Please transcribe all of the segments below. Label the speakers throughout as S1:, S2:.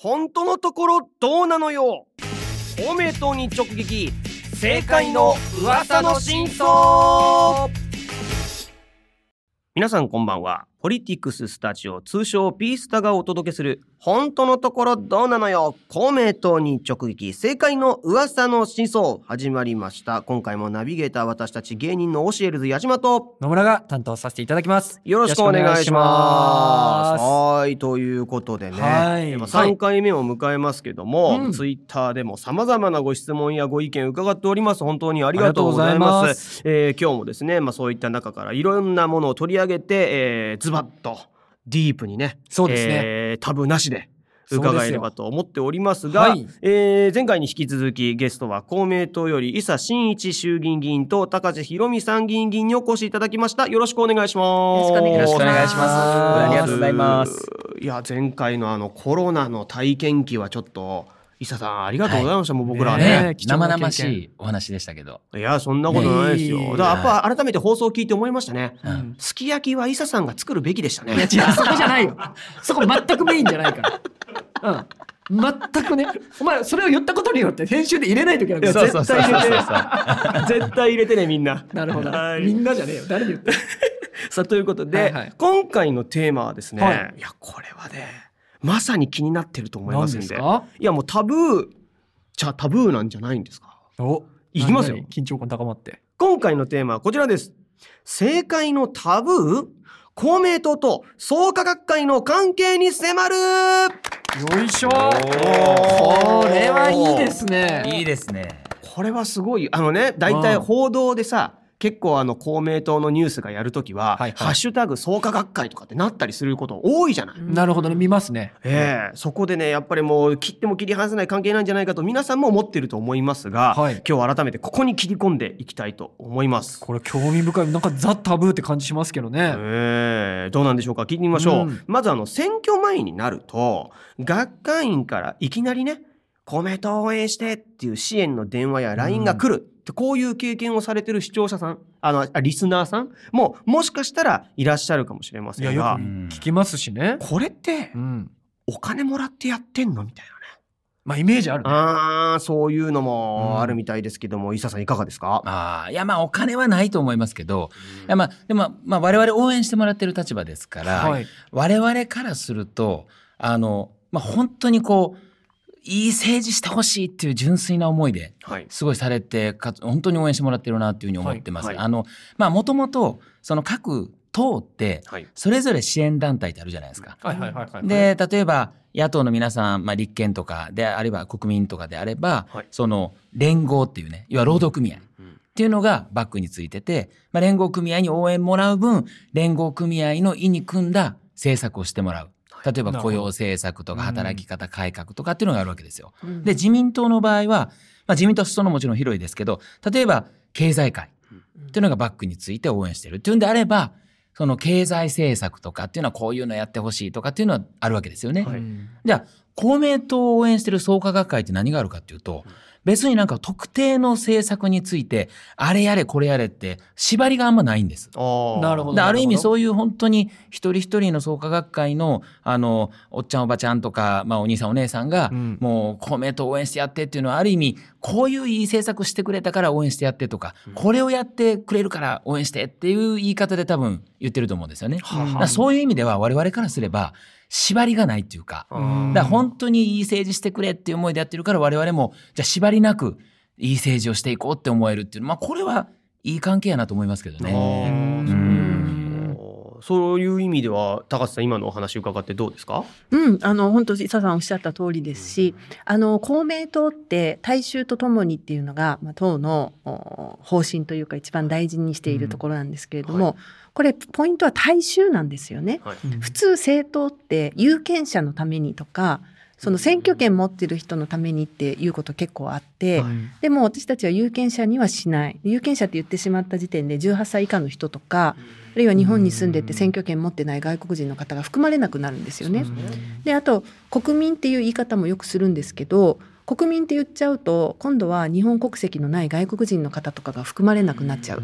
S1: 本当のところどうなのよ？公明党に直撃。政界の噂の真相。皆さんこんばんは。ポリティクススタジオ通称ピースタがお届けする本当のところどうなのよ公明党に直撃政界の噂の真相始まりました今回もナビゲーター私たち芸人のオシエルズ矢島と
S2: 野村が担当させていただきます。
S1: よろしくお願いします。はい、ということでね、
S2: はい
S1: まあ3回目を迎えますけども、
S2: うん
S1: ツイッターでも様々なご質問やご意見伺っております。本当にありがとうございます。
S2: ありがとうございます
S1: えー今日もですね、まあそういった中からいろんなものを取り上げて、えーズバッとディープにね、
S2: そうですね。
S1: えータブなしで。伺えればと思っておりますが、
S2: はい。
S1: えー前回に引き続きゲストは公明党より伊佐真一衆議院議員と高瀬博美参議院議員にお越しいただきました。よろしくお願いします。
S3: よろしくお願いします。よろしくお願いし
S2: ます
S3: ありがとうございます。
S1: いや前回のあのコロナの体験記はちょっと伊佐さんありがとうございました、もう僕らはね
S3: 生々しいお話でしたけど。
S1: いやそんなことないですよ、だからやっぱ改めて放送を聞いて思いましたね、
S3: うん
S1: すき焼きは伊佐さんが作るべきでしたね
S2: いや違う、そこじゃないよ。そこ全くメインじゃないから。うん。全くね。お前、それを言ったことによって編集で入れないといけないから。
S1: 絶対入れて絶対入れてねみんな
S2: なるほど。
S1: はい
S2: みんなじゃねえよ。誰に言ってる
S1: さあということで、
S2: はいはい
S1: 今回のテーマはですね、
S2: はい
S1: い、やこれはねまさに気になってると思いますんで。
S2: 何ですか？
S1: いやもうタブーじゃあタブーなんじゃないんですか？
S2: お
S1: いきますよ。
S2: 緊張感高まって。
S1: 今回のテーマはこちらです。政界のタブー公明党と創価学会の関係に迫る。
S2: よいしょ。これはいいですね。
S3: いいですね。
S1: これはすごい。あのね大体
S2: うん
S1: 報道でさ結構あの公明党のニュースがやるときは、
S2: はいはい
S1: ハッシュタグ創価学会とかってなったりすること多いじゃない。
S2: なるほどね、見ますね。
S1: ええそこでねやっぱりもう切っても切り離せない関係なんじゃないかと皆さんも思ってると思いますが、
S2: はい
S1: 今日改めてここに切り込んでいきたいと思います。
S2: これ興味深い。なんかザ・タブーって感じしますけどね。
S1: ええどうなんでしょうか？聞いてみましょう、
S2: うん
S1: まずあの選挙前になると学会員からいきなりね公明党を応援してっていう支援の電話や LINE が来るってこういう経験をされてる視聴者さんあのあリスナーさんももしかしたらいらっしゃるかもしれませ
S2: いや、よ
S1: んが
S2: く聞きますしね。
S1: これって
S2: うん。
S1: お金もらってやってんのみたいなね
S2: まあ、イメージあるね。
S1: あーそういうのもあるみたいですけども、伊佐さんいかがですか？
S3: ああ、いやまあお金はないと思いますけど、いやまあでもまあ我々応援してもらってる立場ですから、
S2: はい。
S3: 我々からするとあのまあ本当にこういい政治してほしいっていう純粋な思いで
S1: はい。
S3: すごいされてかつ本当に応援してもらってるなっていうふうに思ってます。
S1: はいはい
S3: あのまあもともとその各党って
S1: はい。
S3: それぞれ支援団体ってあるじゃないですか。で例えば野党の皆さん、まあ、立憲とかであれば国民とかであれば、
S1: はい
S3: その連合っていうね要は労働組合っていうのがバックについてて、まあ、連合組合に応援もらう分連合組合の意に組んだ政策をしてもらう。例えば雇用政策とか働き方改革とかっていうのがあるわけですよ。
S2: うん。
S3: で自民党の場合は、まあ、自民党は裾野もちろん広いですけど例えば経済界っていうのがバックについて応援してる。っていうんであればその経済政策とかっていうのはこういうのやってほしいとかっていうのはあるわけですよね。
S1: はい。
S2: うん
S3: じゃあ公明党を応援してる創価学会って何があるかっていうと別になんか特定の政策についてあれやれこれやれって縛りがあんまないんです。
S2: なるほど
S3: である意味
S2: う。
S3: そういう本当に一人一人の創価学会のあのおっちゃんおばちゃんとか、まあ、お兄さんお姉さんが、
S2: うん
S3: もう公明党応援してやってっていうのはある意味こういういい政策してくれたから応援してやってとか、これをやってくれるから応援してっていう言い方で多分言ってると思うんですよね。
S2: はあ
S3: だからそういう意味では我々からすれば縛りがないっていうか。
S2: うん
S3: だから本当にいい政治してくれっていう思いでやってるから我々もじゃあ縛りなくいい政治をしていこうって思えるっていうまあこれはいい関係やなと思いますけどね。
S1: そういう意味では高瀬さん今のお話伺ってどうですか？
S4: うん、あの本当伊佐さんおっしゃった通りですし、あの公明党って大衆とともにっていうのが、まあ、党のお方針というか一番大事にしているところなんですけれども、
S1: うんは
S4: これポイントは大衆なんですよね。
S1: はい。
S4: 普通政党って有権者のためにとかその選挙権持ってる人のためにっていうこと結構あって、でも私たちは有権者にはしない。有権者って言ってしまった時点で18歳以下の人とかあるいは日本に住んでて選挙権持ってない外国人の方が含まれなくなるんですよね。であと国民っていう言い方もよくするんですけど国民って言っちゃうと今度は日本国籍のない外国人の方とかが含まれなくなっちゃう。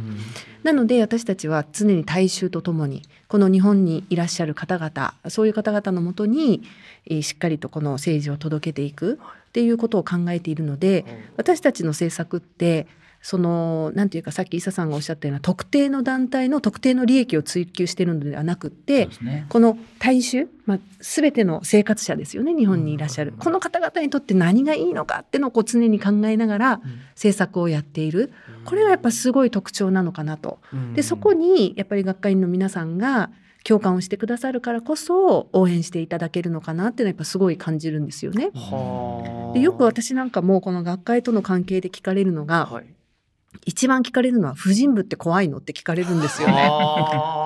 S4: なので私たちは常に大衆とともにこの日本にいらっしゃる方々そういう方々のもとにえーしっかりとこの政治を届けていくっていうことを考えているので私たちの政策ってそのなんていうかさっき伊佐さんがおっしゃったような特定の団体の特定の利益を追求しているのではなくって
S3: ね。
S4: この大衆、まあ、全ての生活者ですよね日本にいらっしゃる、この方々にとって何がいいのかっていうのをこう常に考えながら政策をやっている。これがやっぱすごい特徴なのかなと。でそこにやっぱり学会員の皆さんが共感をしてくださるからこそ応援していただけるのかなっていうのはやっぱすごい感じるんですよね。
S1: はあ。
S4: でよく私なんかもこの学会との関係で聞かれるのが、
S1: はい
S4: 一番聞かれるのは婦人部って怖いのって聞かれるんですよね。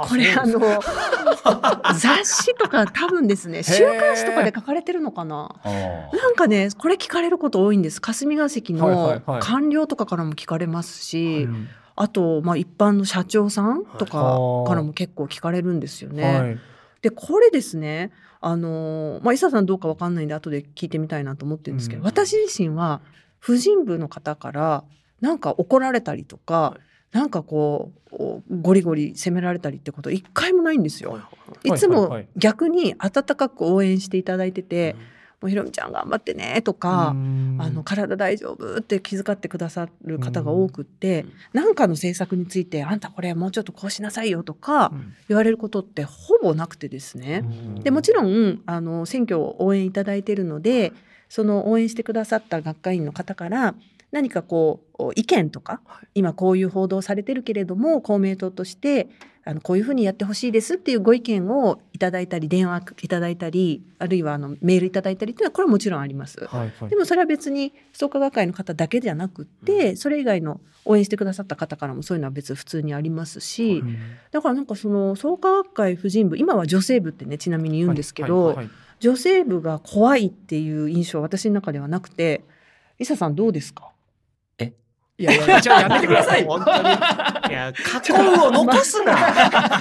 S4: これあの 雑誌とか多分ですね週刊誌とかで書かれてるのかな。なんかねこれ聞かれること多いんです。霞が関
S2: はいはい
S4: の
S2: はい。
S4: 官僚とかからも聞かれますし、
S2: うん。
S4: あと、まあ、一般の社長さんとか
S2: はい。
S4: からも結構聞かれるんですよね。
S2: はい。
S4: でこれですねあのーまあ伊佐さんどうかわかんないんで後で聞いてみたいなと思ってるんですけど、
S2: うん。
S4: 私自身は婦人部の方からなんか怒られたりとか、
S1: はい。
S4: なんかこうおゴリゴリ責められたりってこと一回もないんですよ。
S2: はい
S4: いつも逆に温かく応援していただいてて「もうひろみちゃん頑張ってね」とか、
S2: うん。
S4: あの体大丈夫って気遣ってくださる方が多くって何、かの政策について「あんたこれもうちょっとこうしなさいよ」とか
S2: うん。
S4: 言われることってほぼなくてですね。でもちろんあの選挙を応援いただいているのでその応援してくださった学会員の方から何かこう意見とか、
S1: はい。
S4: 今こういう報道されてるけれども公明党としてあのこういうふうにやってほしいですっていうご意見をいただいたり電話いただいたりあるいはあのメールいただいたりっていうのはこれはもちろんあります。
S2: はいはい。
S4: でもそれは別に創価学会の方だけじゃなくって、それ以外の応援してくださった方からもそういうのは別に普通にありますし、
S2: うん
S4: だからなんかその創価学会婦人部今は女性部ってねちなみに言うんですけど、
S2: はいはいはい
S4: 女性部が怖いっていう印象は私の中ではなくて伊佐さんどうですか？
S2: いやいやじゃあやめてください。
S1: 本当に。いや過去を残すな。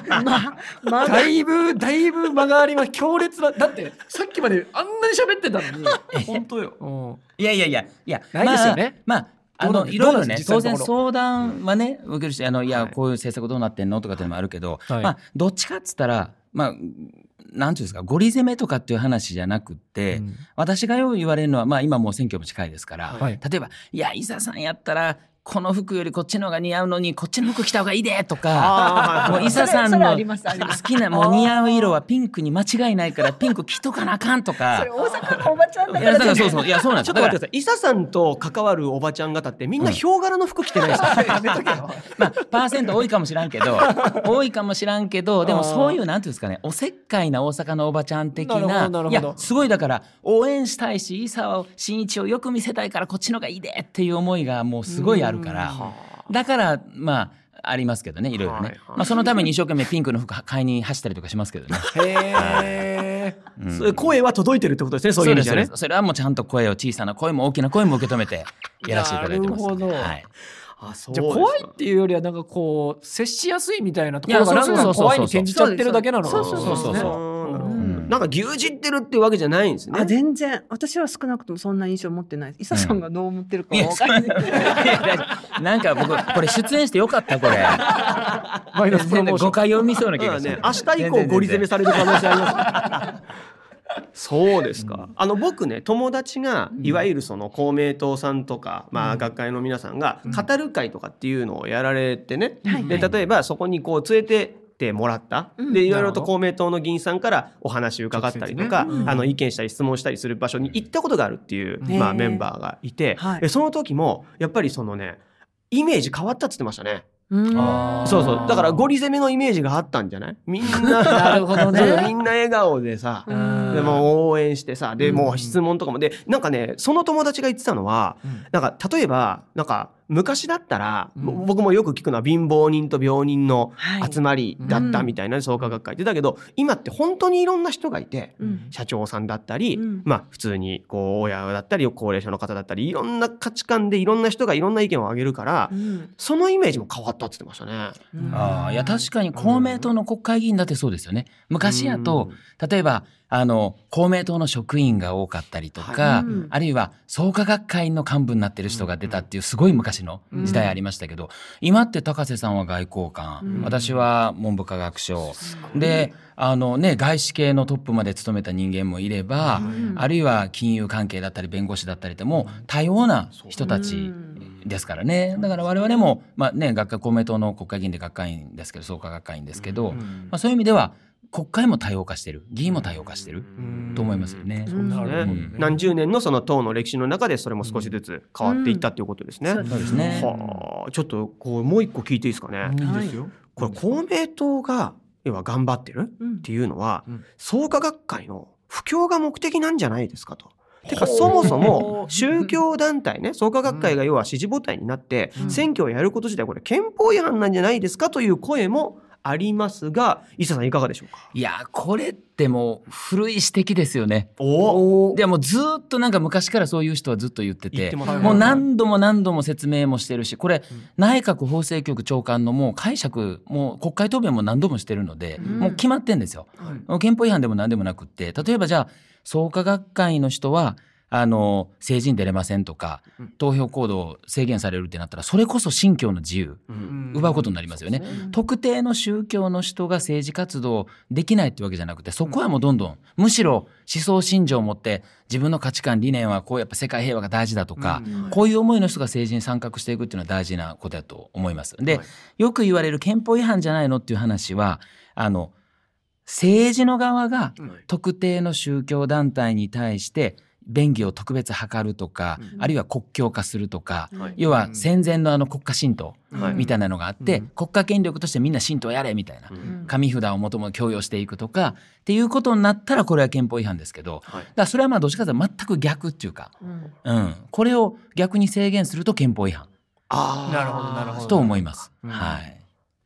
S4: まま
S2: だ。いぶだいぶ間があります。強烈な。だってさっきまであんなに喋ってたのに。
S1: 本当よ。
S2: うん。
S3: いやいやいやいや
S2: ないですよね。
S3: まあ、まあのいろいろね当然相談はね受けるしあのいや、
S1: はい。
S3: こういう政策どうなってんの？とかっていうのもあるけど、
S2: はい。
S3: まあどっちかっつったらまあなんていうんですかゴリ攻めとかっていう話じゃなくって、
S2: うん。
S3: 私がよう言われるのはまあ今もう選挙も近いですから、
S2: はい。
S3: 例えば「いや伊佐さんやったらこの服よりこっちの方が似合うのにこっちの服着た方がいいで」とか。
S1: あ
S3: もう伊佐さんの好きなもう似合う色はピンクに間違いないからピンク着とかなあかんと
S4: そ
S3: か
S4: れ大阪のおばちゃんだ
S3: い？や
S4: から
S3: そうそういやそうなんです。
S1: ちょっと待ってください。伊佐さんと関わるおばちゃん方ってみんなヒョウ柄の服着てないですか、
S2: やめとけよ
S3: まあ、パーセント多いかもしらんけど 多いかもしらんけどでもそういうなんていうんですかねおせっかいな大阪のおばちゃん的
S2: なるほ
S3: な
S2: どなるほど。
S3: いやすごいだから応援したいし伊沢真一をよく見せたいからこっちのがいいでっていう思いがもうすごいあるから。だからまあありますけどねいろいろね、
S1: はいはい。
S3: まあ、そのために一生懸命ピンクの服買いに走ったりとかしますけどね。
S2: へえ
S3: うん。
S1: 声は届いてるってことですねそういう意味じゃね
S3: それはもうちゃんと声を小さな声も大きな声も受け止めて やらせていただいてます。
S2: なるほど。
S3: はい。
S1: あそう。
S2: じゃあ怖いっていうよりはなんかこう接しやすいみたいなところが
S3: いや
S2: なんか怖いに転じちゃってるだけなの
S4: そうそうそうそう
S2: ね
S1: う。んなんか牛耳ってるっていうわけじゃないんですね。
S4: あ全然。私は少なくともそんな印象持ってない。伊佐さんがどう思ってるかわかんない、
S3: いや大丈夫なんか僕これ出演してよかったこれ。
S2: マイナスプロモーション。
S3: 誤解を生みそうな気がする。
S1: ね、明日以降ゴリ攻めされる可能性あります。そうですか。あの僕ね友達がいわゆるその公明党さんとか、まあ学会の皆さんが語る会とかっていうのをやられてね、
S4: はい。
S1: で例えばそこにこう連れてってもらった、
S4: うん。
S1: でいろいろと公明党の議員さんからお話伺ったりとか、
S2: 直接ね。
S1: あの意見したり質問したりする場所に行ったことがあるっていう、まあ、メンバーがいて、
S4: はい。
S1: でその時もやっぱりそのねイメージ変わったって言ってましたね。
S4: う
S1: そうそう。だからゴリ攻めのイメージがあったんじゃない？みんな
S2: なるほどね。
S1: みんな笑顔でさ、
S4: うん。
S1: でもう応援してさで
S2: うん。
S1: もう質問とかも。でなんかねその友達が言ってたのは
S2: うん。
S1: なんか例えばなんか昔だったら、
S2: うん。
S1: 僕もよく聞くのは貧乏人と病人の
S4: はい。
S1: 集まりだったみたいな創価学会ってだけど今って本当にいろんな人がいて
S4: うん。
S1: 社長さんだったり、
S4: うん。
S1: まあ普通にこう親だったり高齢者の方だったりいろんな価値観でいろんな人がいろんな意見を挙げるから、
S4: うん。
S1: そのイメージも変わったって言ってましたね。
S4: うん。
S3: ああいや確かに公明党の国会議員だってそうですよね。昔やと例えばあの公明党の職員が多かったりとか、
S4: はい。うん。
S3: あるいは創価学会の幹部になってる人が出たっていうすごい昔の時代ありましたけど、今って高瀬さんは外交官、
S4: うん。
S3: 私は文部科学省。であの、ね、外資系のトップまで務めた人間もいれば、
S4: うん。
S3: あるいは金融関係だったり弁護士だったりってもう多様な人たち
S4: うん。
S3: ですからね。だから我々も、まあね、学会公明党の国会議員で学会員ですけど創価学会員ですけど、まあ、そういう意味では国会も多様化してる。議員も多様化してる。と思いますよね。
S4: うん。
S1: ね。
S3: うん。
S1: 何十年のその党の歴史の中でそれも少しずつ変わっていったっていうことですね。
S4: うん。
S3: そうですね。
S1: はあ、ちょっとこうもう一個聞いていいですかね。
S2: いいですよ。
S1: これ公明党が要は頑張ってる
S4: うん。
S1: っていうのは、
S2: うん。
S1: 創価学会の布教が目的なんじゃないですかと。てかそもそも宗教団体ね創価学会が要は支持母体になって
S2: うん。
S1: 選挙をやること自体これ憲法違反なんじゃないですかという声もありますが伊佐さんいかがでしょうか？
S3: いやこれってもう古い指摘ですよね。
S1: お
S3: でもうずっとなんか昔からそういう人はずっと言っててもう何度も何度も説明もしてるしこれ内閣法制局長官のもう解釈もう国会答弁も何度もしてるので、
S4: うん。
S3: もう決まってんですよ。憲法違反でも何でもなくって。例えばじゃあ創価学会の人はあの政治に出れませんとか
S2: うん。
S3: 投票行動を制限されるってなったらそれこそ信教の自由奪うことになりますよね。特定の宗教の人が政治活動できないってわけじゃなくてそこはもうどんどんむしろ思想信条を持って自分の価値観理念はこうやっぱ世界平和が大事だとか、
S2: うん。
S3: こういう思いの人が政治に参画していくっていうのは大事なことだと思います。で、
S1: はい。
S3: よく言われる憲法違反じゃないのっていう話はあの政治の側が特定の宗教団体に対して便宜を特別図るとか、
S1: うん。
S3: あるいは国教化するとか、
S1: はい。
S3: 要は戦前のあの国家神道
S1: はい。
S3: みたいなのがあって、
S2: うん。
S3: 国家権力としてみんな神道やれみたいな、
S1: うん。
S3: 紙札をもともと強要していくとかっていうことになったらこれは憲法違反ですけどだか
S1: はい
S3: らそれはまあどっちかというと全く逆っていうか、
S4: うん。
S3: うん、これを逆に制限すると憲法違反。
S1: あー。
S2: なるほどなるほど。
S3: と思います。
S2: うん。
S3: はい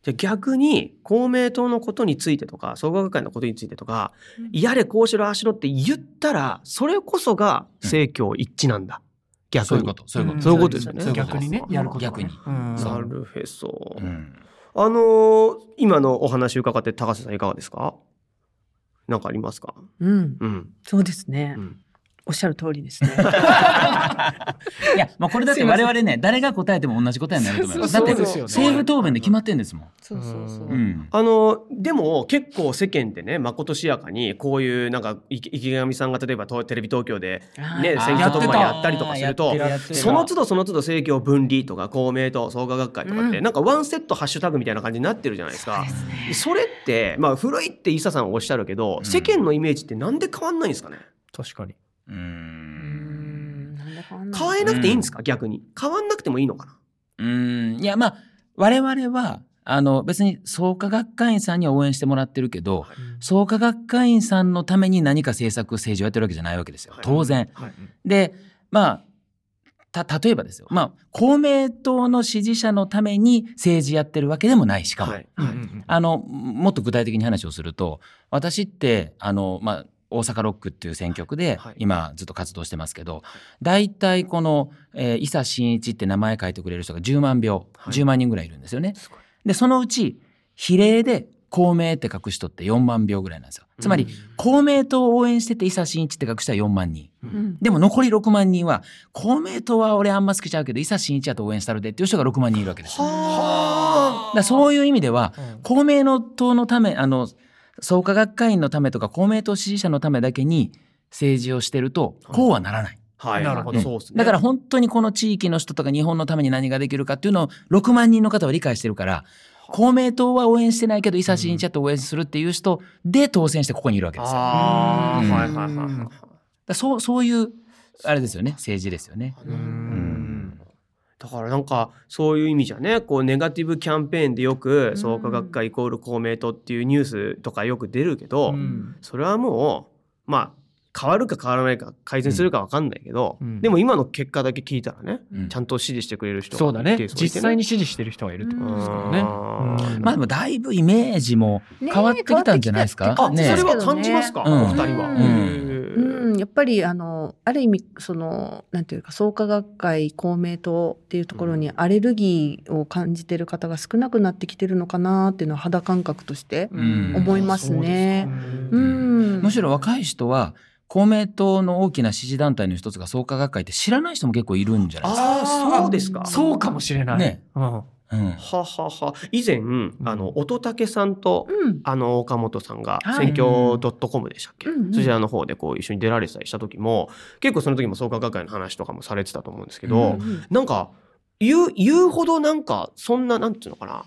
S1: じゃあ逆に公明党のことについてとか創価学会のことについてとか、やれこうしろああしろって言ったらそれこそが政教一致なんだ、逆に。
S3: そういうこと。そういうこと、
S2: ん。
S1: そういうことですよね。
S2: 逆にねやること。が
S3: 逆に。
S1: なるへそ、
S3: うん。
S1: あのー今のお話伺って高瀬さんいかがですか？なんかありますか？
S4: うん。
S1: うん、
S4: そうですね。
S1: うん、
S4: おっしゃる通りですね。
S3: いや、まあ、これだって我々ね誰が答えても同じ答えになると思います。だって政府答弁で決まってんですもん。
S4: そうそうそう。
S3: うん。
S1: あのでも結構世間でねまことしやかにこういうなんか池池上さんが例えばとテレビ東京でね選挙特番やったりとかするとその都度その都度政教分離とか公明党創価学会とかって、
S4: うん。
S1: なんかワンセットハッシュタグみたいな感じになってるじゃないですか。それってまあ古いって伊佐さんおっしゃるけど、
S3: ん。
S1: 世間のイメージってなんで変わんないんですかね？
S2: 確かに
S3: う。
S4: うん
S1: 変えなくていいんですか、逆に変わんなくてもいいのかな？
S3: うん。いや、まあ、我々は、あの、別に創価学会員さんには応援してもらってるけど、創価学会員さんのために何か政策、政治をやってるわけじゃないわけですよ
S1: はい。
S3: 当然。
S1: はい
S3: で、まあ、た、例えばですよ。まあ、公明党の支持者のために政治やってるわけでもないしかも。あのもっと具体的に話をすると私ってあの、まあ、大阪ロックっていう選曲で
S1: はい。
S3: 今ずっと活動してますけど大体この、えー、伊佐真一って名前書いてくれる人が10万票、
S1: はい。
S3: 10万人ぐらいいるんですよね。でそのうち比例で公明って書く人って4万票ぐらいなんですよ。つまり、公明党を応援してて伊佐真一って書く人は4万人。
S4: うん。
S3: でも残り6万人は公明党は俺あんま好きちゃうけど伊佐真一やと応援したるでっていう人が6万人いるわけですよ。だ
S1: は
S3: からそういう意味では
S2: うん。
S3: 公明党のためあの創価学会員のためとか公明党支持者のためだけに政治をしてるとこうはならない。
S1: はい。
S2: なるほど。
S1: そうですね。
S3: だから本当にこの地域の人とか日本のために何ができるかっていうのを6万人の方は理解してるから公明党は応援してないけど伊佐真一やと応援するっていう人で当選してここにいるわけですよ。
S1: あー。
S3: うん。
S1: はいはいはいはい
S3: らそうそういうあれですよね。政治ですよね。
S2: うん
S1: だからなんかそういう意味じゃねこうネガティブキャンペーンでよく創価学会イコール公明党っていうニュースとかよく出るけど、
S2: うん。
S1: それはもうまあ変わるか変わらないか改善するか分かんないけど、
S2: うん。
S1: でも今の結果だけ聞いたらね、
S3: うん。
S1: ちゃんと支持してくれる人が
S2: そうだね。
S1: 一定数いて
S2: 実際に支持してる人がいるってことですからね。
S3: まあでもだいぶイメージも
S4: ね
S3: 変わってきたんじゃないですか？
S1: あ、
S3: ね
S1: それは感じますか、
S3: うん。
S1: お二人は。
S3: うん。
S4: やっぱりあのある意味そのなんていうか創価学会公明党っていうところにアレルギーを感じてる方が少なくなってきてるのかなっていうのは肌感覚として
S3: うん。
S4: 思いますね。うん、
S3: むしろ若い人は公明党の大きな支持団体の一つが創価学会って知らない人も結構いるんじゃないですか。
S1: ああそうですか。
S2: そうかもしれない。
S3: ね。
S2: うん
S3: うん、
S1: ははは。以前あの乙武さんと
S4: うん。
S1: あの岡本さんが
S4: はい。
S1: 選挙 .com でしたっけ、
S4: うんうん。
S1: そちらの方でこう一緒に出られてたりした時も結構その時も創価学会の話とかもされてたと思うんですけど、
S4: うん
S1: なんか言う言うほどなんかそんななんていうのかな。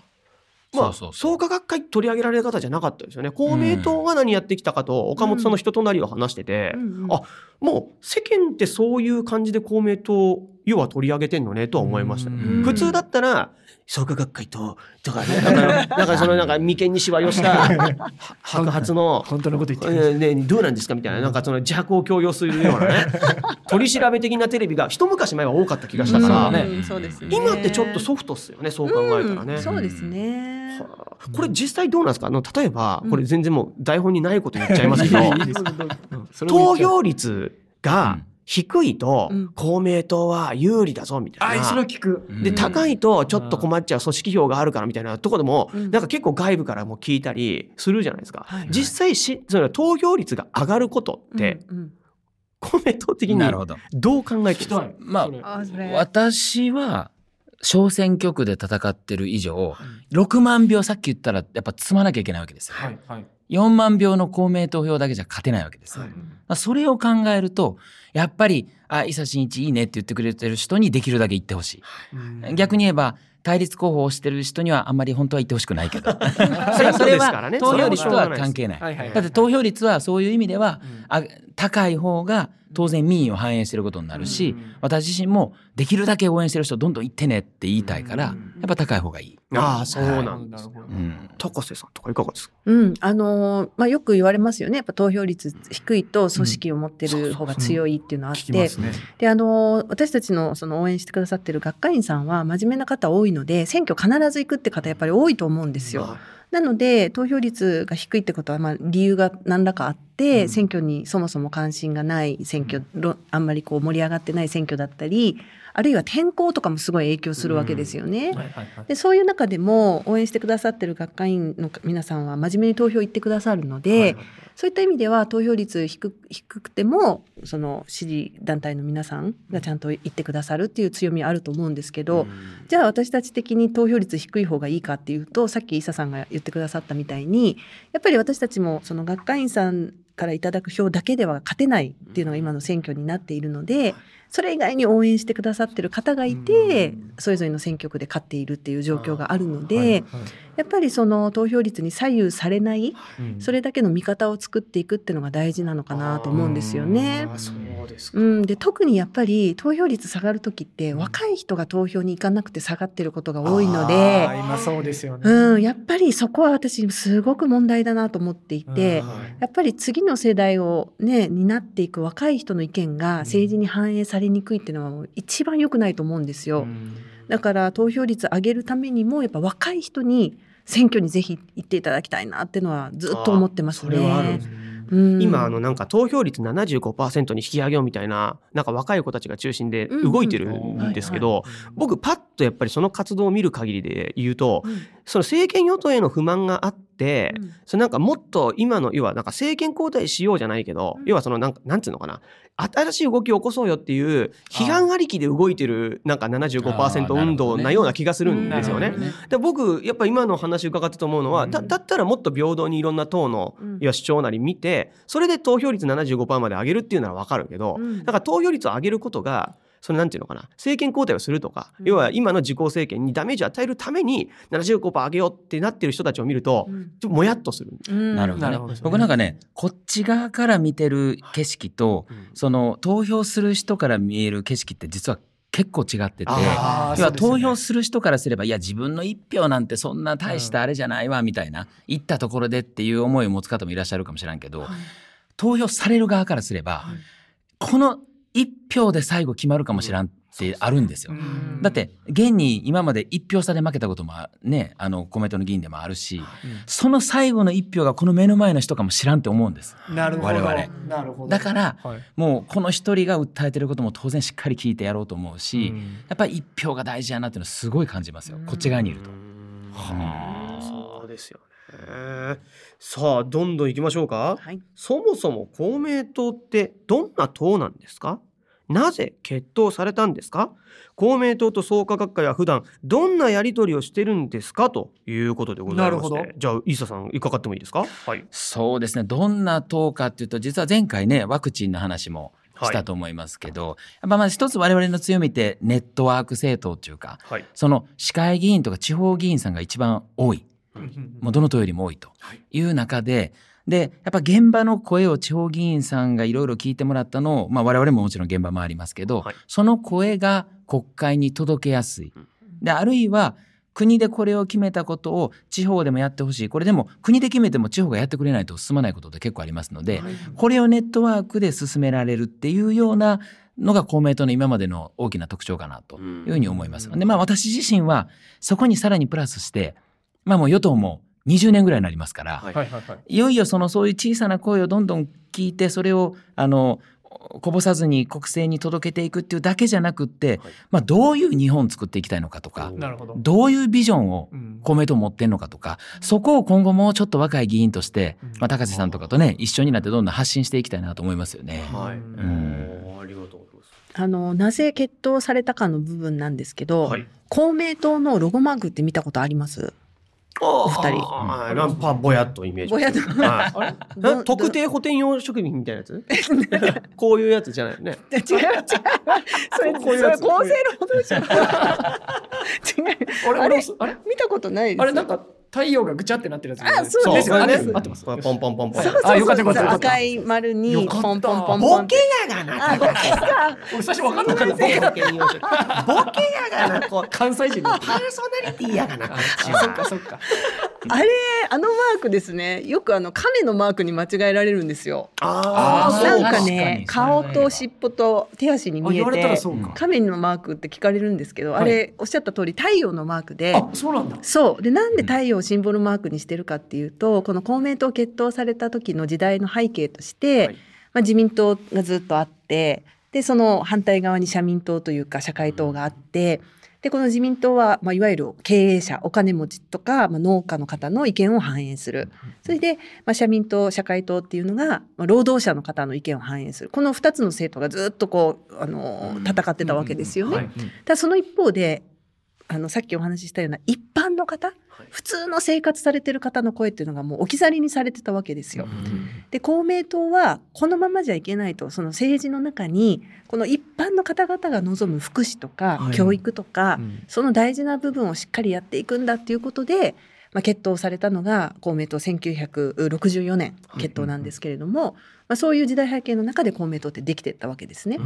S1: まあ、
S3: そうそうそう。
S1: 創価学会取り上げられる方じゃなかったですよね。公明党が何やってきたかと岡本さんの人となりを話してて、
S4: うん。うん
S1: あもう世間ってそういう感じで公明党要は取り上げてんのねとは思いました。ね。
S3: うん。
S1: 普通だったら創価学会ととかねなんか なんかそのなんか眉間にしわ寄したは 白髪の
S2: 本当のこと言って
S1: ね、どうなんですかみたいな、なんかその自白を強要するようなね、取り調べ的なテレビが一昔前は多かった気がしたから。今ってちょっとソフトっすよね、そう考えたらね。
S4: うんそうですね。
S1: はあ。これ実際どうなんですか？あの例えば
S4: うん。
S1: これ全然もう台本にないこと言っちゃいますけど、
S2: いいですうん
S1: 低いと
S4: うん
S1: 公明党は有利だぞみたい
S2: あ、それ。聞く。
S1: で
S3: うん
S1: 高いとちょっと困っちゃう組織票があるからみたいなところでも、
S4: うん
S1: なんか結構外部からも聞いたりするじゃないですか。
S4: はい
S1: 実際しその投票率が上がることって、公明党的に
S3: ど。
S1: どう考えてるんですか？
S3: まあ私は小選挙区で戦ってる以上6万票さっき言ったらやっぱ積まなきゃいけないわけですよ。
S2: はいはい
S3: 4万票の公明党票だけじゃ勝てないわけですよ。
S2: はい
S3: まあそれを考えるとやっぱり「あ伊佐真一いいね」って言ってくれてる人にできるだけ言ってほしい。逆に言えば対立候補をしてる人にはあんまり本当は言ってほしくないけど。そ れそれは投票率とは関係ない。だって投票率はそういう意味では
S2: うん
S3: あ高い方が当然民意を反映してることになるし、
S2: うん。
S3: 私自身もできるだけ応援してる人どんどん行ってねって言いたいから、
S2: うん。
S3: やっぱ高い方がいい。
S1: ああそうなんです、
S2: なるほど。
S3: うん。
S1: 高瀬さんとかいかがですか？
S4: うん、あのーまあ、よく言われますよね。やっぱ投票率低いと組織を持ってる方が強いっていうのはあって、
S2: 聞きますね。
S4: であのー私たちのその応援してくださってる学会員さんは真面目な方多いので選挙必ず行くって方やっぱり多いと思うんですよ。
S1: はい。
S4: なので投票率が低いってことはまあ理由が何らかあって、
S2: うん。
S4: 選挙にそもそも関心がない選挙、ろあんまりこう盛り上がってない選挙だったりあるいは天候とかもすごい影響するわけですよね。
S2: はいはいはい。
S4: でそういう中でも応援してくださってる学会員の皆さんは真面目に投票行ってくださるので、そういった意味では投票率低く低くてもその支持団体の皆さんがちゃんと言ってくださるっていう強みあると思うんですけど、じゃあ私たち的に投票率低い方がいいかっていうとさっき伊佐さんが言ってくださったみたいにやっぱり私たちもその学会員さんからいただく票だけでは勝てないっていうのが今の選挙になっているので、それ以外に応援してくださってる方がいて、それぞれの選挙区で勝っているっていう状況があるので、やっぱりその投票率に左右されない
S2: うん
S4: それだけの見方を作っていくっていうのが大事なのかなと思うんですよね。
S1: あ。そうですか、
S4: うん、で特にやっぱり投票率下がる時って若い人が投票に行かなくて下がってることが多いの
S2: あ
S4: で
S2: そうですよね。
S4: うん、やっぱりそこは私すごく問題だなと思っていて、
S2: うん
S4: やっぱり次の世代をね担っていく若い人の意見が政治に反映されにくいっていうのは一番良くないと思うんですよ。
S2: うん
S4: だから投票率上げるためにもやっぱ若い人に選挙にぜひ行っていただきたいなっていうのはずっと思ってますね。うん。
S1: 今あのなんか投票率75%に引き上げようみたいななんか若い子たちが中心で動いてるんですけど僕パッとやっぱりその活動を見る限りで言うと
S4: うん。
S1: その政権与党への不満があって
S4: うん。
S1: そのなんかもっと今の要はなんか政権交代しようじゃないけど
S4: うん。
S1: 要はそのなんかなんていうのかな新しい動きを起こそうよっていう批判ありきで動いてるなんか75%運動なような気がするんですよね。
S2: なるほど。ね
S1: で僕やっぱ今の話伺ってと思うのは、
S2: うん。
S1: だだったらもっと平等にいろんな党の
S4: うん。
S1: 主張なり見てそれで投票率75%まで上げるっていうなら分かるけど、
S4: うん。
S1: なんか投票率を上げることがそのなんていうのかな政権交代をするとか、
S4: うん。
S1: 要は今の自公政権にダメージを与えるために75%上げようってなってる人たちを見ると、
S4: うん。
S1: ちょっともやっとする。
S4: うん。
S3: なるほどね。
S2: なるほど
S3: 僕なんかねこっち側から見てる景色と、その投票する人から見える景色って実は結構違ってて。要は投票する人からすればいや自分の一票なんてそんな大したあれじゃないわみたいな、行ったところでっていう思いを持つ方もいらっしゃるかもしれんけど、投票される側からすれば、この一票で最後決まるかもしらんっってあるんですよ。
S2: うん。
S3: だって現に今まで一票差で負けたこともあねあの公明党の議員でもあるしその最後の一票がこの目の前の人かも知らんって思うんです。
S2: なるほど。
S3: 我々。
S2: なるほど。
S3: だから
S2: はい。
S3: もうこの一人が訴えてることも当然しっかり聞いてやろうと思うし、
S2: うん。
S3: やっぱり一票が大事やなっていうのはすごい感じますよ。こっち側にいると。
S1: はあ。そうですよねさあどんどん行きましょうか。
S4: はい。
S1: そもそも公明党ってどんな党なんですか？なぜ決闘されたんですか？公明党と創価学会は普段どんなやり取りをしてるんですか？ということでございまして。
S2: なるほど。
S1: じゃあ伊佐さん伺ってもいいですか？はい。
S3: そうですね。どんな党かっていうと実は前回ねワクチンの話もしたと思いますけど、やっぱまあ一つ我々の強みってネットワーク政党っていうか
S1: はい。
S3: その市会議員とか地方議員さんが一番多いもうどの党よりも多いとい。う中で、でやっぱ現場の声を地方議員さんがいろいろ聞いてもらったのを、まあ、我々ももちろん現場もありますけど、
S1: はい。
S3: その声が国会に届けやすい。であるいは国でこれを決めたことを地方でもやってほしい。これでも国で決めても地方がやってくれないと進まないことって結構ありますので、これをネットワークで進められるっていうようなのが公明党の今までの大きな特徴かなというふうに思います。でまあ私自身はそこにさらにプラスしてまあもう与党も20年ぐらいになりますから、
S1: はい。
S2: はいはいはい。
S3: いよいよそのそういう小さな声をどんどん聞いてそれをあのこぼさずに国政に届けていくっていうだけじゃなくって、
S1: はい。
S3: まあ、どういう日本を作っていきたいのかとか
S2: なるほど。
S3: どういうビジョンを
S2: うん。
S3: 公明党持ってんのかとかそこを今後もうちょっと若い議員として、
S2: うん。
S3: まあ、高瀬さんとかとね一緒になってどんどん発信していきたいなと思いますよね。
S1: はい、
S3: ん。
S1: おーありがとうございます。
S4: あのなぜ決闘されたかの部分なんですけど、
S1: はい。
S4: 公明党のロゴマークって見たことあります？
S1: お
S4: 二人。
S1: はい。なんかぼやっとイメージ。
S4: ぼやっと。
S1: 特定補填用食品みたいなやつ？こういうやつじゃないよね。
S4: 違う違う。それ
S1: こういう
S4: 厚生労働省。違う。
S2: あれ
S4: あれ？
S2: あれ？
S4: 見たことないです。
S2: あれなんか太陽がぐちゃってなってるやつ
S4: あそう
S2: ですよ
S1: ね
S2: ね合ってます
S1: ポンポンポンポン
S4: そうそうそう
S2: あよかったよかった
S4: 赤い丸にポンポンポンポンって。
S1: やがな
S4: あ、ボケか。
S2: 俺最初分かんなかった
S1: 特定保険用食品ボケやがなこう
S2: 関西人の
S1: パーソナリティやがな
S2: そっか
S1: は
S2: そっか
S4: あれ、あのマークですね。よくあの亀のマークに間違えられるんですよ。
S1: あ
S4: なんかね
S3: に、
S4: 顔と尻尾と手足に見えて。亀のマークって聞かれるんですけど、あれおっしゃった通り太陽のマークで。
S2: あそうなんだ。
S4: そう。でなんで太陽をシンボルマークにしてるかっていうと、この公明党決闘された時の時代の背景として、
S1: はい。
S4: まあ、自民党がずっとあってでその反対側に社民党というか社会党があってでこの自民党は、まあ、いわゆる経営者お金持ちとか、まあ、農家の方の意見を反映する。それで、まあ、社民党社会党っていうのが、まあ、労働者の方の意見を反映する。この2つの政党がずっとこうあの戦ってたわけですよね。
S2: はい。
S4: ただその一方であのさっきお話ししたような一般の方、普通の生活されてる方の声っていうのがもう置き去りにされてたわけですよ。で公明党はこのままじゃいけないとその政治の中にこの一般の方々が望む福祉とか、
S2: はい。
S4: 教育とか、
S2: うん。
S4: その大事な部分をしっかりやっていくんだっていうことで、まあ、決闘されたのが公明党1964年決闘なんですけれども、まあ、そういう時代背景の中で公明党ってできていったわけですね。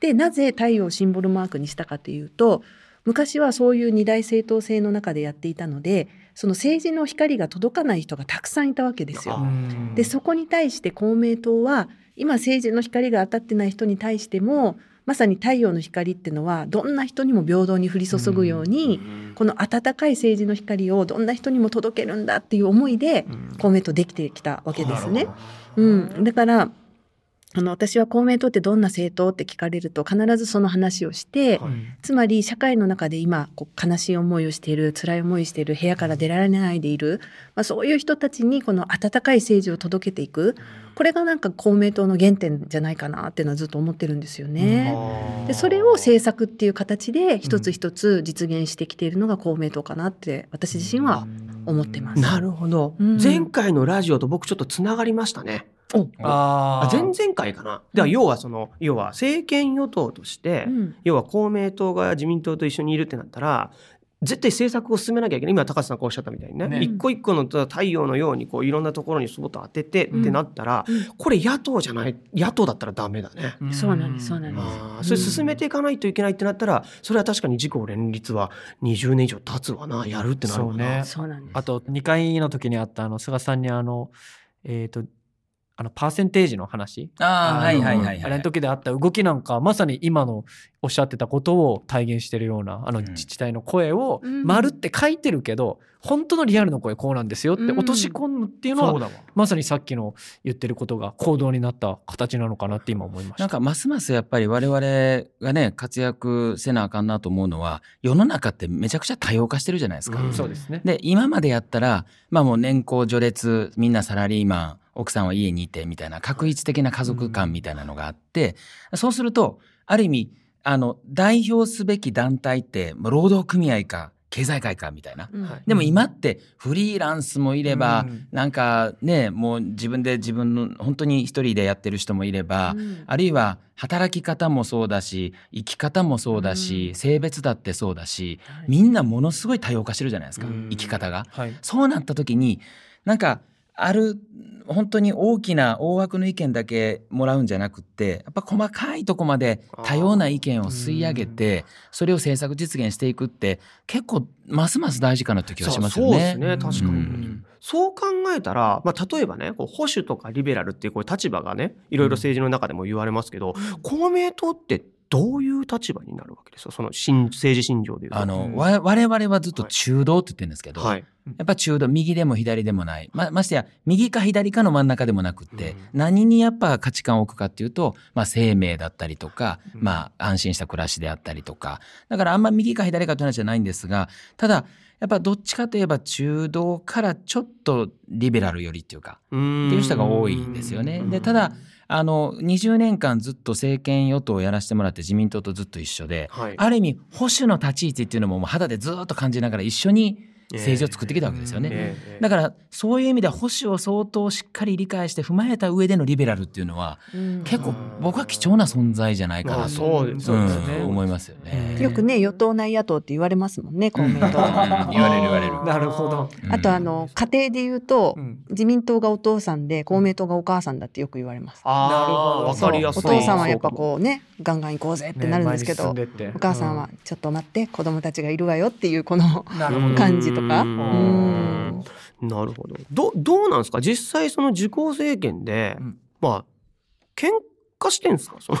S4: でなぜ太陽をシンボルマークにしたかというと昔はそういう二大政党制の中でやっていたのでその政治の光が届かない人がたくさんいたわけですよ。
S2: うん
S4: でそこに対して公明党は今政治の光が当たってない人に対してもまさに太陽の光っていうのはどんな人にも平等に降り注ぐように、この温かい政治の光をどんな人にも届けるんだっていう思いで公明党できてきたわけですね。うん、だからあの私は公明党ってどんな政党って聞かれると必ずその話をして、つまり社会の中で今こう悲しい思いをしている辛い思いをしている部屋から出られないでいる、まあ、そういう人たちにこの温かい政治を届けていく。これがなんか公明党の原点じゃないかなっていうのはずっと思ってるんですよね。でそれを政策っていう形で一つ一つ実現してきているのが公明党かなって私自身は思ってます。
S1: なるほど、
S4: うん。
S1: 前回のラジオと僕ちょっとつながりましたね
S2: あ
S1: 前々回かな。では要はその要は政権与党として、
S4: うん。
S1: 要は公明党が自民党と一緒にいるってなったら絶対政策を進めなきゃいけない。今高瀬さんがおっしゃったみたいにね。
S2: ね
S1: 一個一個の太陽のようにこういろんなところにスポット当ててってなったら、
S4: うん。
S1: これ野党じゃない野党だったらダメだね。
S4: そうなんですそうなんです。
S1: それ進めていかないといけないってなったらそれは確かに自公連立は20年以上経つわな。やるってなるわな。
S2: そうね。
S4: そうなんです。
S2: あと2回の時にあったあの菅さんにあのえっ、とあのパーセンテージの話
S3: ああ、はいはいはいはい。
S2: あれの時であった動きなんかまさに今のおっしゃってたことを体現してるようなあの
S3: うん
S2: 自治体の声を
S4: うん
S2: 丸って書いてるけど本当のリアルの声こうなんですよって
S4: うん
S2: 落とし込むっていうのは
S1: そうだわ。
S2: まさにさっきの言ってることが行動になった形なのかなって今思いました。
S3: なんかますますやっぱり我々がね活躍せなあかんなと思うのは世の中ってめちゃくちゃ多様化してるじゃないですか。
S1: うん
S2: そうですね。
S3: で今までやったらまあもう年功序列みんなサラリーマン奥さんは家にいてみたいな確一的な家族観みたいなのがあって、そうするとある意味あの代表すべき団体ってもう労働組合か経済界かみたいな。
S4: うん。
S2: はい。
S3: でも今ってフリーランスもいれば、
S2: うん。
S3: なんかねもう自分で自分の本当に一人でやってる人もいれば、
S4: うん。
S3: あるいは働き方もそうだし生き方もそうだし、
S4: うん。
S3: 性別だってそうだしみんなものすごい多様化してるじゃないですか、
S1: うん。
S3: 生き方が。
S2: はい。
S3: そうなった時になんかある本当に大きな大枠の意見だけもらうんじゃなくってやっぱ細かいとこまで多様な意見を吸い上げてそれを政策実現していくって結構ますます大事かなという気がしますよね。
S1: そうですね確かに、
S3: うん
S1: そう考えたら、まあ、例えばねこう保守とかリベラルっていうこういう立場がねいろいろ政治の中でも言われますけど、公明党ってどういう立場になるわけですか？その新政治信条でいうと。
S3: あの、
S2: うん。
S3: わ我々はずっと中道って言ってるんですけど、
S1: はい、
S3: やっぱ中道右でも左でもない。まましてや右か左かの真ん中でもなくって、
S1: うん。
S3: 何にやっぱ価値観を置くかっていうと、まあ、生命だったりとか、
S1: うん。
S3: まあ、安心した暮らしであったりとか。だからあんま右か左かという話じゃないんですがただやっぱどっちかといえば中道からちょっとリベラル寄りっていうか
S1: って
S3: っていう人が多いんですよね。でただあの20年間ずっと政権与党をやらせてもらって自民党とずっと一緒で、
S1: はい、
S3: ある意味保守の立ち位置っていうのももう肌でずっと感じながら一緒に政治を作ってきたわけですよね。
S1: ええ
S3: だからそういう意味では保守を相当しっかり理解して踏まえた上でのリベラルっていうのは
S4: うん
S3: 結構僕は貴重な存在じゃないか
S1: まあ
S3: なと、思いますよね。
S4: よくね与党内野党って言われますもんね公明党。
S3: うん言われる言われる。
S2: なるほど。
S3: うん
S4: あとあの家庭で言うと、
S2: うん
S4: 自民党がお父さんで公明党がお母さんだってよく言われます。
S1: あ
S2: なるほど
S1: ーわかりやすい
S4: お父さんはやっぱこうねガンガン行こうぜってなるんですけど、お母さんはちょっと待って子供たちがいるわよっていうこの
S2: なるほど。
S4: 感じとか。
S1: う
S4: うん。ん。
S1: なるほど。どどうなんですか？実際その自公政権で、
S2: うん。
S1: まあ喧嘩してんですか？その。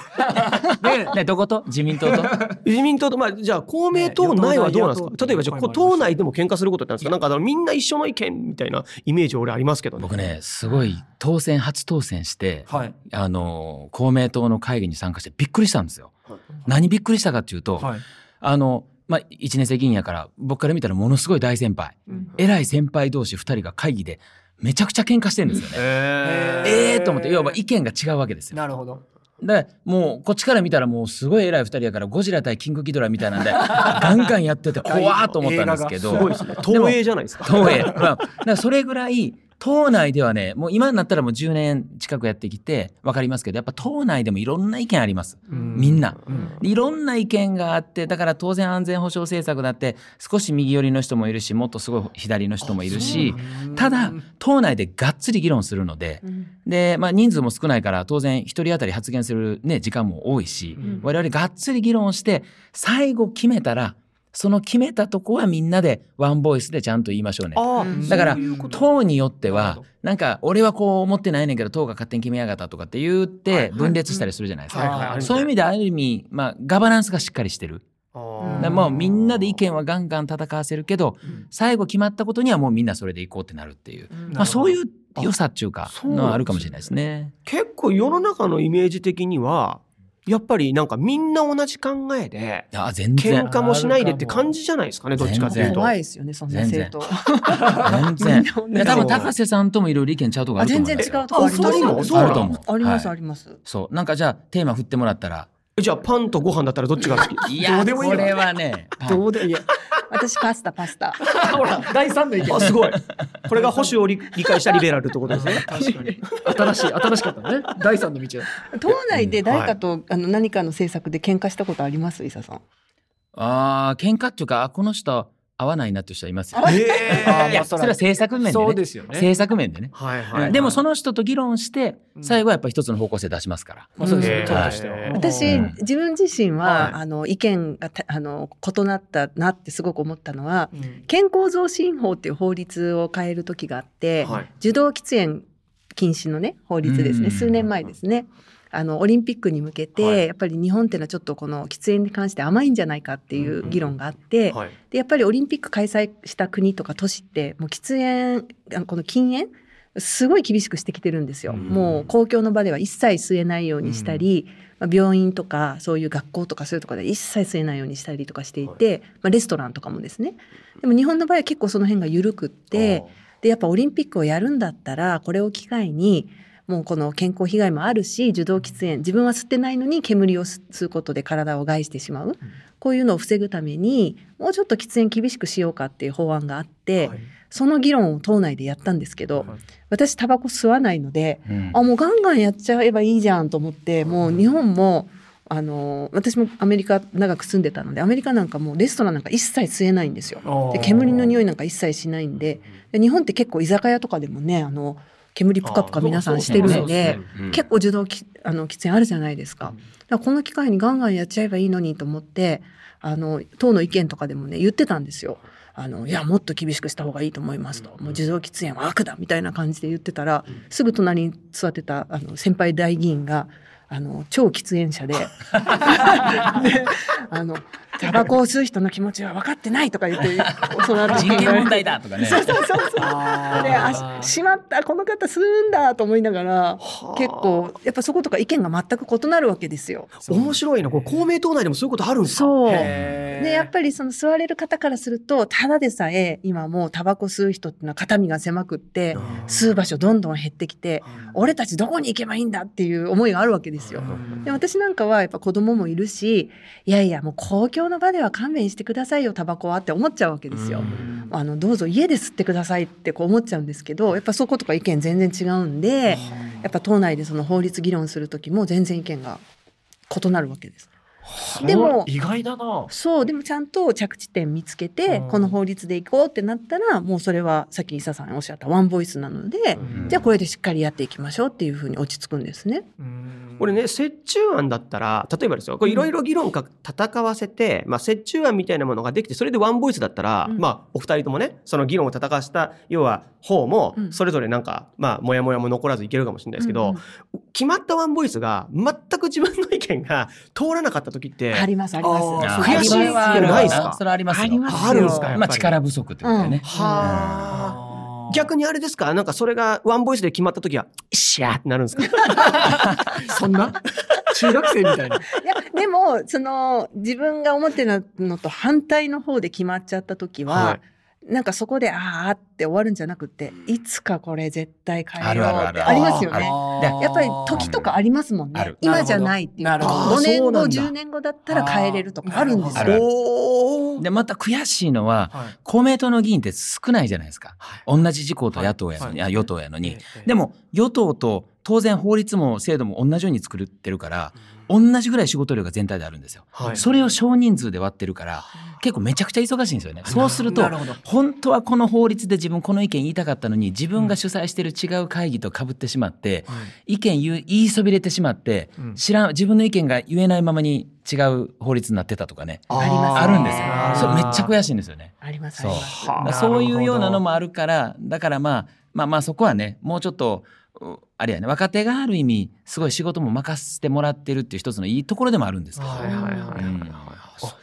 S3: で でどこと？自民党と？
S1: 自民党と？まあじゃあ公明党内はどうなんですか、
S2: ね
S1: 例えばじゃあ党内でも喧嘩することってなんですか？なんかあのみんな一緒の意見みたいなイメージ俺ありますけど。ね
S3: 僕ねすごい当選初当選して
S2: はい。
S3: あの公明党の会議に参加してびっくりしたんですよ。
S1: はい。
S3: 何びっくりしたかっていうと、
S2: はい。
S3: あのまあ、1年生議員やから僕から見たらものすごい大先輩。偉い先輩同士2人が会議でめちゃくちゃ喧嘩してるんですよね。
S1: え
S3: ええと思って要は意見が違うわけですよ。
S2: なるほど。
S3: でもうこっちから見たらもうすごい偉い2人やからゴジラ対キングギドラみたいなんで ガンガンやってて怖ーと思ったんですけど。
S1: すごいですね。東映じゃないですか。
S3: 東映、まあ、だからそれぐらい党内ではねもう今になったらもう10年近くやってきて分かりますけどやっぱ党内でもいろんな意見あります、みんな。
S2: うん。
S3: いろんな意見があってだから当然安全保障政策だって少し右寄りの人もいるしもっとすごい左の人もいるしただ党内でがっつり議論するのでで、まあ、人数も少ないから当然一人当たり発言する、ね、時間も多いし、
S2: うん。
S3: 我々がっつり議論して最後決めたらその決めたとこはみんなでワンボイスでちゃんと言いましょうね。だから党によっては
S1: ど。
S3: なんか俺はこう思ってないねんけど党が勝手に決めやがったとかって言って分裂したりするじゃないですか。そういう意味である意味、まあ、ガバナンスがしっかりしてる。
S1: あ
S3: だもうみんなで意見はガンガン戦わせるけど
S2: うん。
S3: 最後決まったことにはもうみんなそれでいこうってなるっていう、まあ、そういう良さっていうかのはあるかもしれないですね。
S1: 結構世の中のイメージ的にはやっぱりなんかみんな同じ考えで
S3: いや全然
S1: 喧嘩もしないでって感じじゃないですかねどっちかっていうと。
S4: 怖いですよねそんな政党。
S3: 全然 いや多分高瀬さんともいろいろ意見ちゃうとこあ
S4: あ
S3: ると思
S4: 全然
S3: うんですよ。
S4: 違うとこあります
S1: あ二人もそうなの
S3: あると思う。
S4: あります
S3: はい
S4: あります。
S3: そうなんかじゃあテーマ振ってもらったら
S1: じゃあパンとご飯だったらどっちが好き？
S3: いや
S2: どうでもいいわ
S3: これはね
S2: どうでいや
S4: 私パスタパスタ。
S2: ほら第三の意見。
S1: あすごい。これが保守を理理解したリベラルってことですね。
S2: 確かに。新しい新しかったね。第三の道だ
S4: 党内で誰かと、あの何かの政策で喧嘩したことあります？伊佐さん。
S3: あー喧嘩っていうかあこの人合わないなっていう人はいますよ。
S1: え
S2: あー
S3: いやそれは政策面でね。
S2: そうですよね。
S3: 政策面でね。
S1: はいはい、
S3: でもその人と議論して
S2: うん。
S3: 最後はやっぱり一つの方向性出しますから。
S2: まあそうですね党としては。
S1: はい
S4: 私、
S3: うん。
S4: 自分自身は、
S1: はい。
S4: あの意見がたあの異なったなってすごく思ったのは
S2: うん。
S4: 健康増進法っていう法律を変える時があって、
S1: はい。
S4: 受動喫煙禁止のね法律ですね、
S3: うん。
S4: 数年前ですね。あのオリンピックに向けて、
S1: はい。
S4: やっぱり日本っていうのはちょっとこの喫煙に関して甘いんじゃないかっていう議論があって、
S1: はい。
S4: でやっぱりオリンピック開催した国とか都市ってもう喫煙この禁煙すごい厳しくしてきてるんですよ。
S1: うん。
S4: もう公共の場では一切吸えないようにしたり、まあ、病院とかそういう学校とかそういうところで一切吸えないようにしたりとかしていて、まあ、レストランとかもですね。でも日本の場合は結構その辺が緩くってでやっぱオリンピックをやるんだったらこれを機会にもうこの健康被害もあるし受動喫煙自分は吸ってないのに煙を吸うことで体を害してしまう、こういうのを防ぐためにもうちょっと喫煙厳しくしようかっていう法案があって、
S1: はい。
S4: その議論を党内でやったんですけど、
S1: はい。
S4: 私タバコ吸わないので
S3: うん。
S4: あもうガンガンやっちゃえばいいじゃんと思ってもう日本もあの私もアメリカ長く住んでたのでアメリカなんかもうレストランなんか一切吸えないんですよ。で煙の匂いなんか一切しないんで。で日本って結構居酒屋とかでもねあの煙ぷかぷか皆さんしてるので
S1: うん。
S4: 結構受動きあの喫煙あるじゃないですか。だからこの機会にガンガンやっちゃえばいいのにと思ってあの党の意見とかでもね言ってたんですよ。あのいやもっと厳しくした方がいいと思いますと。もう受動喫煙は悪だみたいな感じで言ってたらすぐ隣に座ってたあの先輩大議員があの超喫煙者で。であのタバコを吸う人の気持ちは分かってないとか言って
S3: 人権問題だとかね。
S4: そうそうそうそう。で、あししまった、この方吸うんだと思いながら、
S1: はあ
S4: 結構、やっぱそことか意見が全く異なるわけですよ。
S1: 面白いなこれ公明党内でもそういうことあるんですか
S4: そう。で、やっぱりその吸われる方からすると、ただでさえ今もうタバコ吸う人っていうのは肩身が狭くって、吸う場所どんどん減ってきて、俺たちどこに行けばいいんだっていう思いがあるわけですよ。で私なんかはやっぱ子供もいるしいやいやもう公共の場では勘弁してくださいよタバコはって思っちゃうわけですよ。あのどうぞ家で吸ってくださいってこう思っちゃうんですけどやっぱそことか意見全然違うんでやっぱ党内でその法律議論する時も全然意見が異なるわけです。でも
S2: 意外だな。
S4: そうでもちゃんと着地点見つけて
S2: うん
S4: この法律でいこうってなったらもうそれはさっき伊佐さんおっしゃったワンボイスなので、
S3: うん
S4: じゃあこれでしっかりやっていきましょうっていうふうに落ち着くんですね。
S1: これね折衷案だったら例えばですよこれいろいろ議論か戦わせて、まあ、折衷案みたいなものができてそれでワンボイスだったら、
S4: うん。
S1: まあお二人ともねその議論を戦わせた要は方も
S4: うん。
S1: それぞれなんか、まあモヤモヤも残らずいけるかもしれないですけど、
S4: うん
S1: 決まったワンボイスが全く自分の意見が通らなかった時って
S4: ありますあります。
S1: 悔しい
S3: それはある
S1: ないっすか？
S3: それはありますよ。
S4: ありますよ。
S1: あるんですかやっぱり？
S3: まあ力不足ってことだよね。
S1: はあ逆にあれですか？なんかそれがワンボイスで決まった時は「しゃー！ってなるんですか？
S2: そんな？中学生みたいな。
S4: いやでもその自分が思ってるのと反対の方で決まっちゃった時は、
S1: はい
S4: なんかそこであーって終わるんじゃなくていつかこれ絶対変えようってありますよね。
S3: で
S4: やっぱり時とかありますもんね。今じゃないっていう
S2: なるほ
S1: ど。
S4: 5年後
S1: そうなんだ。
S4: 10年後だったら変えれるとかあるんです
S3: ある。あ
S4: よ。
S3: でまた悔しいのは
S2: はい。
S3: 公明党の議員って少ないじゃないですか。
S1: はい。
S3: 同じ自公と野党やのに、
S2: はい。
S3: あ与党やのに。
S2: ええ。
S3: でも与党と当然法律も制度も同じように作ってるから同じぐらい仕事量が全体であるんですよ。
S1: はい。
S3: それを少人数で割ってるから結構めちゃくちゃ忙しいんですよね。そうすると本当はこの法律で自分この意見言いたかったのに自分が主催してる違う会議と被ってしまって、意見言いそびれてしまって、
S2: うん。
S3: 知らん自分の意見が言えないままに違う法律になってたとかね
S4: あ
S3: るんですよ。それめっちゃ悔しいんですよ。ね。
S4: ありますあ
S3: そう。そういうようなのもあるからだからまあまあまあそこはねもうちょっとうあれやね若手がある意味すごい仕事も任せてもらってるっていう一つのいいところでもあるんですけど、
S1: はいはいはいはい
S3: うん。
S2: あ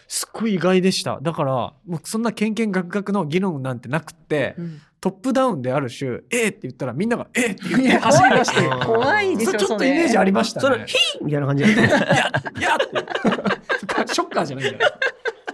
S2: すっごい意外でした。だから僕そんなけんけんがくがくの議論なんてなくって、
S4: うん。
S2: トップダウンである種「えーって言ったらみんなが「えーって言って走り出して
S1: 怖い
S4: 怖いでしょ
S2: ちょっとイメージありましたね。
S1: それ。ヒーみたいな感じで
S2: いやって。ショッカーじゃないんだよ。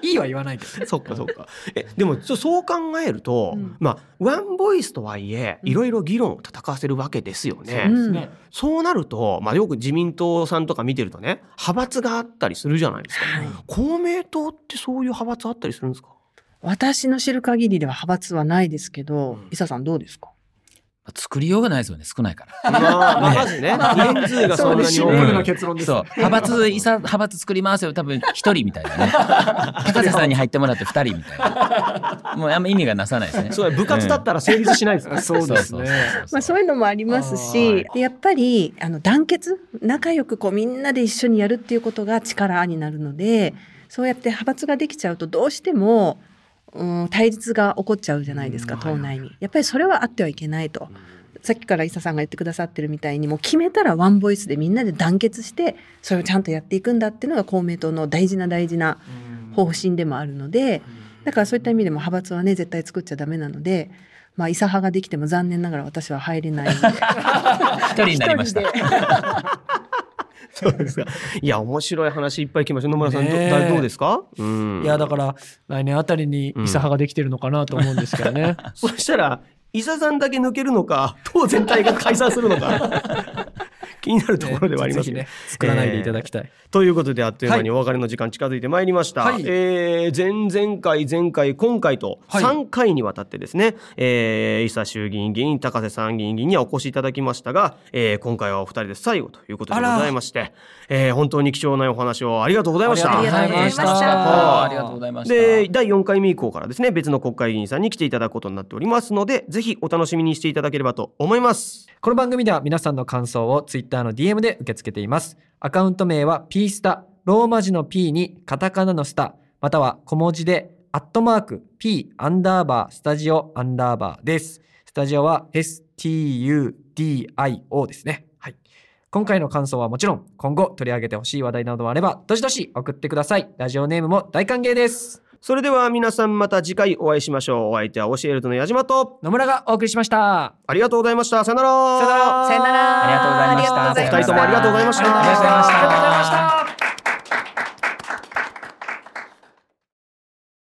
S2: いいは言わないけど。
S1: そっかそっか。えでもそそう考えると、
S4: うん。
S1: まあワンボイスとはいえいろいろ議論を戦わせるわけですよね、
S4: うん
S2: ね。
S1: そうなると、まあ、よく自民党さんとか見てるとね派閥があったりするじゃないですか、
S4: はい。
S1: 公明党ってそういう派閥あったりするんですか？
S4: 私の知る限りでは派閥はないですけど、伊佐さんどうですか？
S3: 作りようがないですよね少ないから。
S1: まあ、まあまずね人数がそんなに多い
S2: プルな結論です。
S3: そう。派閥いさ派閥作りますよ。多分一人みたいなね。高瀬さんに入ってもらって二人みたいな。もうあんま意味がなさないですね。
S1: そう部活だったら成立しないですか、
S2: そうですね。
S4: まあ、そういうのもあります
S2: は
S4: しやっぱりあの団結仲良くこうみんなで一緒にやるっていうことが力になるのでそうやって派閥ができちゃうとどうしても、うん、対立が起こっちゃうじゃないですか、
S1: うん
S4: 党内に。やっぱりそれはあってはいけないと。さっきから伊佐さんが言ってくださってるみたいにもう決めたらワンボイスでみんなで団結してそれをちゃんとやっていくんだっていうのが公明党の大事な大事な方針でもあるのでだからそういった意味でも派閥はね絶対作っちゃダメなので。まあ、伊佐派ができても残念ながら私は入れない
S3: 一人になりました
S1: そうですか。いや、面白い話いっぱい来ました。野村さん、ど
S2: ねえ
S1: だどうですか？うん。
S2: いやだから来年あたりに伊佐派ができてるのかなと思うんですけどね。
S1: そしたら、伊佐さんだけ抜けるのか、党全体が解散するのか、気になるところではありますね
S2: ぜひね。作らないでいただきたい。
S1: ということで、あっという間にお別れの時間近づいてまいりました。
S2: はい
S1: えー前々回、前回、今回と
S2: はい
S1: 3回にわたってですね、えー、伊佐衆議院議員、高瀬参議院議員にはお越しいただきましたが、えー今回はお二人で最後ということでございまして、えー本当に貴重なお話をありがとうございました。
S4: ありがとうございました
S3: あありがとうございました。
S1: で、第4回目以降からですね、別の国会議員さんに来ていただくことになっておりますので、ぜひお楽しみにしていただければと思います。
S2: この番組では皆さんの感想をツイッターの DM で受け付けています。アカウント名は P スタ、ローマ字の P にカタカナのスタ、または小文字でアットマーク P アンダーバースタジオアンダーバーです。スタジオは STUDIO ですね。はい。今回の感想はもちろん今後取り上げてほしい話題などもあればどしどし送ってください。ラジオネームも大歓迎です。
S1: それでは皆さんまた次回お会いしましょう。お相手は教えるとの矢島と、
S2: 野村がお送りしました。
S1: ありがとうございました。さよなら。
S2: さよなら
S4: さよなら
S3: ありがとうございました
S4: ありがとうございました
S1: お二人ともありがとうございました
S3: ありがとうございました
S2: ありがとうございました。